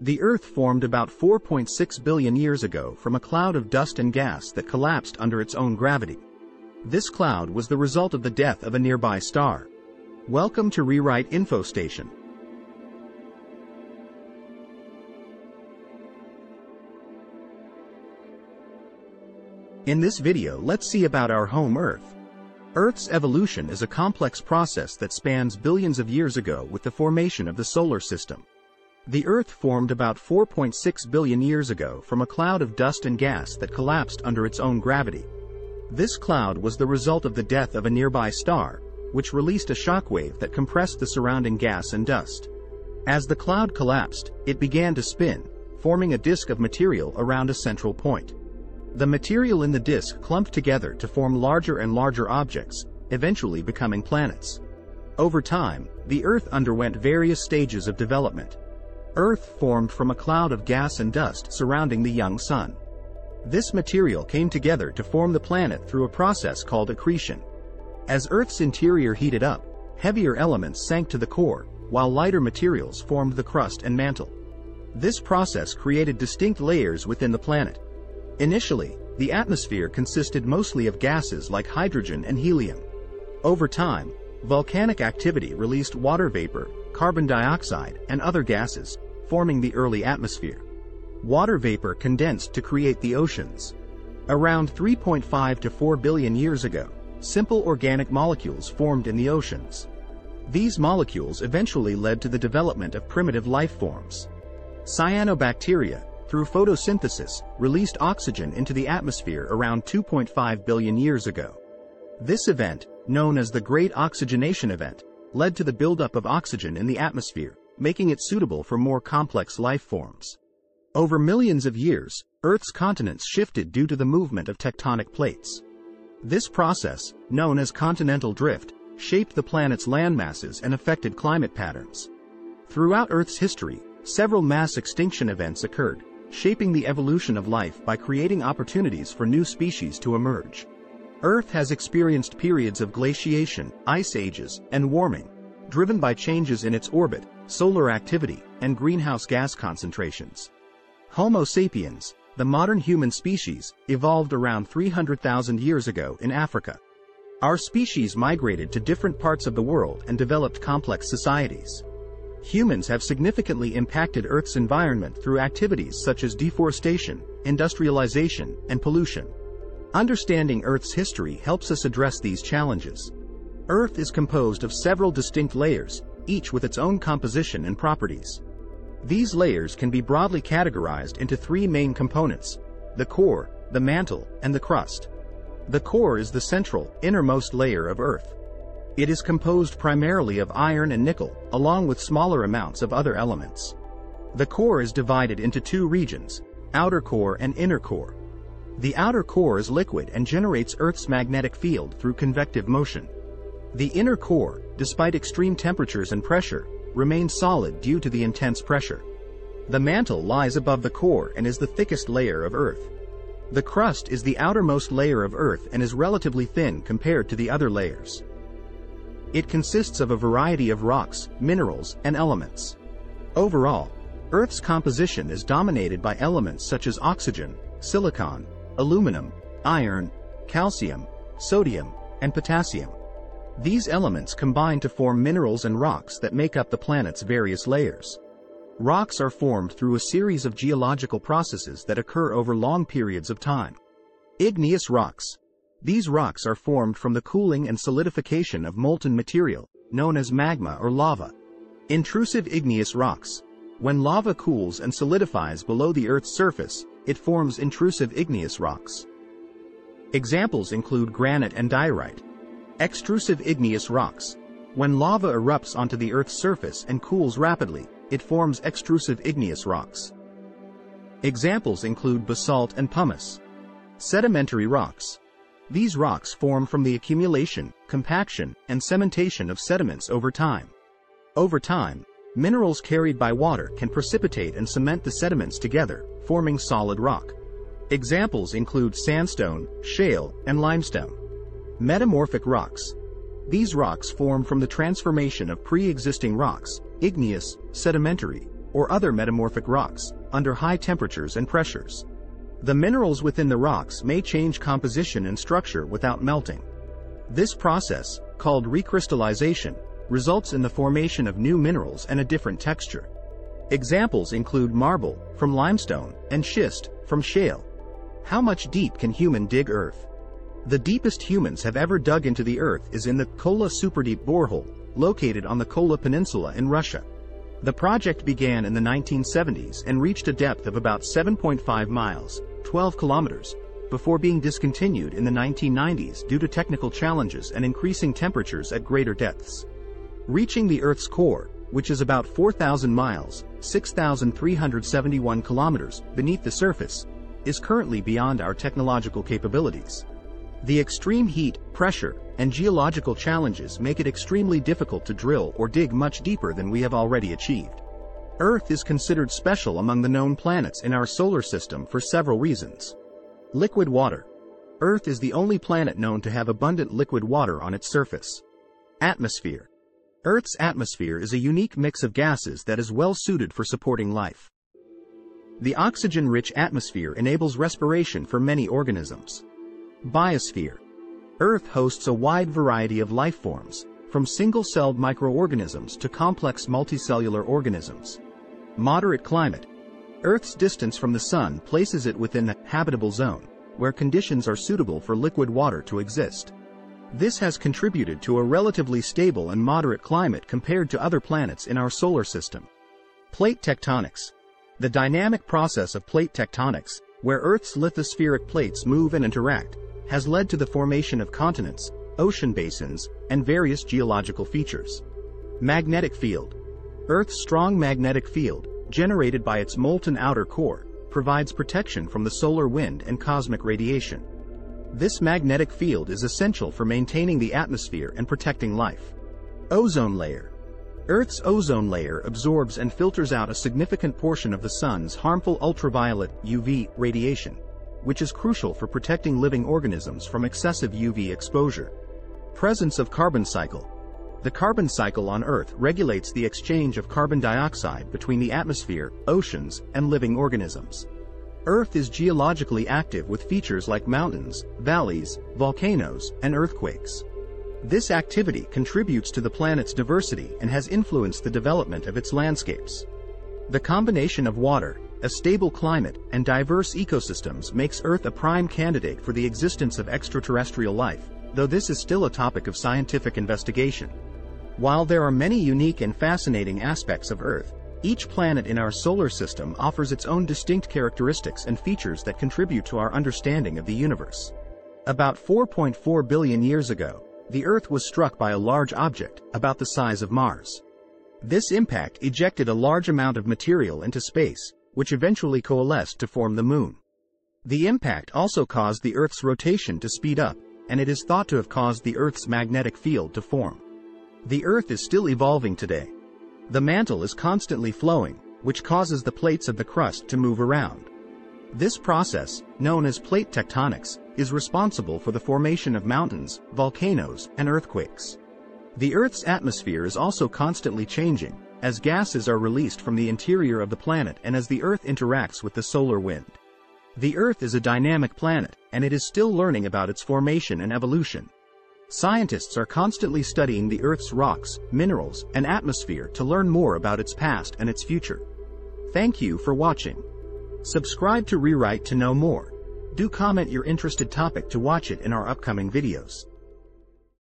The Earth formed about 4.6 billion years ago from a cloud of dust and gas that collapsed under its own gravity. This cloud was the result of the death of a nearby star. Welcome to Rewrite Info Station. In this video let's see about our home Earth. Earth's evolution is a complex process that spans billions of years ago with the formation of the solar system. The Earth formed about 4.6 billion years ago from a cloud of dust and gas that collapsed under its own gravity. This cloud was the result of the death of a nearby star, which released a shockwave that compressed the surrounding gas and dust. As the cloud collapsed, it began to spin, forming a disk of material around a central point. The material in the disk clumped together to form larger and larger objects, eventually becoming planets. Over time, the Earth underwent various stages of development. Earth formed from a cloud of gas and dust surrounding the young sun. This material came together to form the planet through a process called accretion. As Earth's interior heated up, heavier elements sank to the core, while lighter materials formed the crust and mantle. This process created distinct layers within the planet. Initially, the atmosphere consisted mostly of gases like hydrogen and helium. Over time, volcanic activity released water vapor, carbon dioxide, and other gases, forming the early atmosphere. Water vapor condensed to create the oceans. Around 3.5 to 4 billion years ago, simple organic molecules formed in the oceans. These molecules eventually led to the development of primitive life forms. Cyanobacteria, through photosynthesis, released oxygen into the atmosphere around 2.5 billion years ago. This event, known as the Great Oxygenation Event, led to the buildup of oxygen in the atmosphere, making it suitable for more complex life forms. Over millions of years, Earth's continents shifted due to the movement of tectonic plates. This process, known as continental drift, shaped the planet's landmasses and affected climate patterns. Throughout Earth's history, several mass extinction events occurred, shaping the evolution of life by creating opportunities for new species to emerge. Earth has experienced periods of glaciation, ice ages, and warming, driven by changes in its orbit, solar activity, and greenhouse gas concentrations. Homo sapiens, the modern human species, evolved around 300,000 years ago in Africa. Our species migrated to different parts of the world and developed complex societies. Humans have significantly impacted Earth's environment through activities such as deforestation, industrialization, and pollution. Understanding Earth's history helps us address these challenges. Earth is composed of several distinct layers, each with its own composition and properties. These layers can be broadly categorized into three main components, the core, the mantle, and the crust. The core is the central, innermost layer of Earth. It is composed primarily of iron and nickel, along with smaller amounts of other elements. The core is divided into two regions, outer core and inner core. The outer core is liquid and generates Earth's magnetic field through convective motion. The inner core, despite extreme temperatures and pressure, remains solid due to the intense pressure. The mantle lies above the core and is the thickest layer of Earth. The crust is the outermost layer of Earth and is relatively thin compared to the other layers. It consists of a variety of rocks, minerals, and elements. Overall, Earth's composition is dominated by elements such as oxygen, silicon, aluminum, iron, calcium, sodium, and potassium. These elements combine to form minerals and rocks that make up the planet's various layers. Rocks are formed through a series of geological processes that occur over long periods of time. Igneous rocks. These rocks are formed from the cooling and solidification of molten material, known as magma or lava. Intrusive igneous rocks. When lava cools and solidifies below the Earth's surface, it forms intrusive igneous rocks. Examples include granite and diorite. Extrusive igneous rocks. When lava erupts onto the Earth's surface and cools rapidly, it forms extrusive igneous rocks. Examples include basalt and pumice. Sedimentary rocks. These rocks form from the accumulation, compaction, and cementation of sediments over time. Over time, minerals carried by water can precipitate and cement the sediments together, forming solid rock. Examples include sandstone, shale, and limestone. Metamorphic rocks. These rocks form from the transformation of pre-existing rocks, igneous, sedimentary, or other metamorphic rocks, under high temperatures and pressures. The minerals within the rocks may change composition and structure without melting. This process, called recrystallization, results in the formation of new minerals and a different texture. Examples include marble, from limestone, and schist, from shale. How much deep can human dig earth? The deepest humans have ever dug into the earth is in the Kola Superdeep borehole, located on the Kola Peninsula in Russia. The project began in the 1970s and reached a depth of about 7.5 miles, 12 kilometers, before being discontinued in the 1990s due to technical challenges and increasing temperatures at greater depths. Reaching the Earth's core, which is about 4,000 miles, 6,371 kilometers, beneath the surface, is currently beyond our technological capabilities. The extreme heat, pressure, and geological challenges make it extremely difficult to drill or dig much deeper than we have already achieved. Earth is considered special among the known planets in our solar system for several reasons. Liquid water. Earth is the only planet known to have abundant liquid water on its surface. Atmosphere. Earth's atmosphere is a unique mix of gases that is well suited for supporting life. The oxygen-rich atmosphere enables respiration for many organisms. Biosphere. Earth hosts a wide variety of life forms, from single-celled microorganisms to complex multicellular organisms. Moderate climate. Earth's distance from the Sun places it within a habitable zone, where conditions are suitable for liquid water to exist. This has contributed to a relatively stable and moderate climate compared to other planets in our solar system. Plate tectonics. The dynamic process of plate tectonics, where Earth's lithospheric plates move and interact, has led to the formation of continents, ocean basins, and various geological features. Magnetic field. Earth's strong magnetic field, generated by its molten outer core, provides protection from the solar wind and cosmic radiation. This magnetic field is essential for maintaining the atmosphere and protecting life. Ozone layer. Earth's ozone layer absorbs and filters out a significant portion of the sun's harmful ultraviolet UV radiation, which is crucial for protecting living organisms from excessive UV exposure. Presence of carbon cycle. The carbon cycle on Earth regulates the exchange of carbon dioxide between the atmosphere, oceans, and living organisms. Earth is geologically active with features like mountains, valleys, volcanoes, and earthquakes. This activity contributes to the planet's diversity and has influenced the development of its landscapes. The combination of water, a stable climate, and diverse ecosystems makes Earth a prime candidate for the existence of extraterrestrial life, though this is still a topic of scientific investigation. While there are many unique and fascinating aspects of Earth, each planet in our solar system offers its own distinct characteristics and features that contribute to our understanding of the universe. About 4.4 billion years ago, the Earth was struck by a large object, about the size of Mars. This impact ejected a large amount of material into space, which eventually coalesced to form the Moon. The impact also caused the Earth's rotation to speed up, and it is thought to have caused the Earth's magnetic field to form. The Earth is still evolving today. The mantle is constantly flowing, which causes the plates of the crust to move around. This process, known as plate tectonics, is responsible for the formation of mountains, volcanoes, and earthquakes. The Earth's atmosphere is also constantly changing, as gases are released from the interior of the planet and as the Earth interacts with the solar wind. The Earth is a dynamic planet, and it is still learning about its formation and evolution. Scientists are constantly studying the Earth's rocks, minerals, and atmosphere to learn more about its past and its future. Thank you for watching. Subscribe to Rewrite to know more. Do comment your interested topic to watch it in our upcoming videos.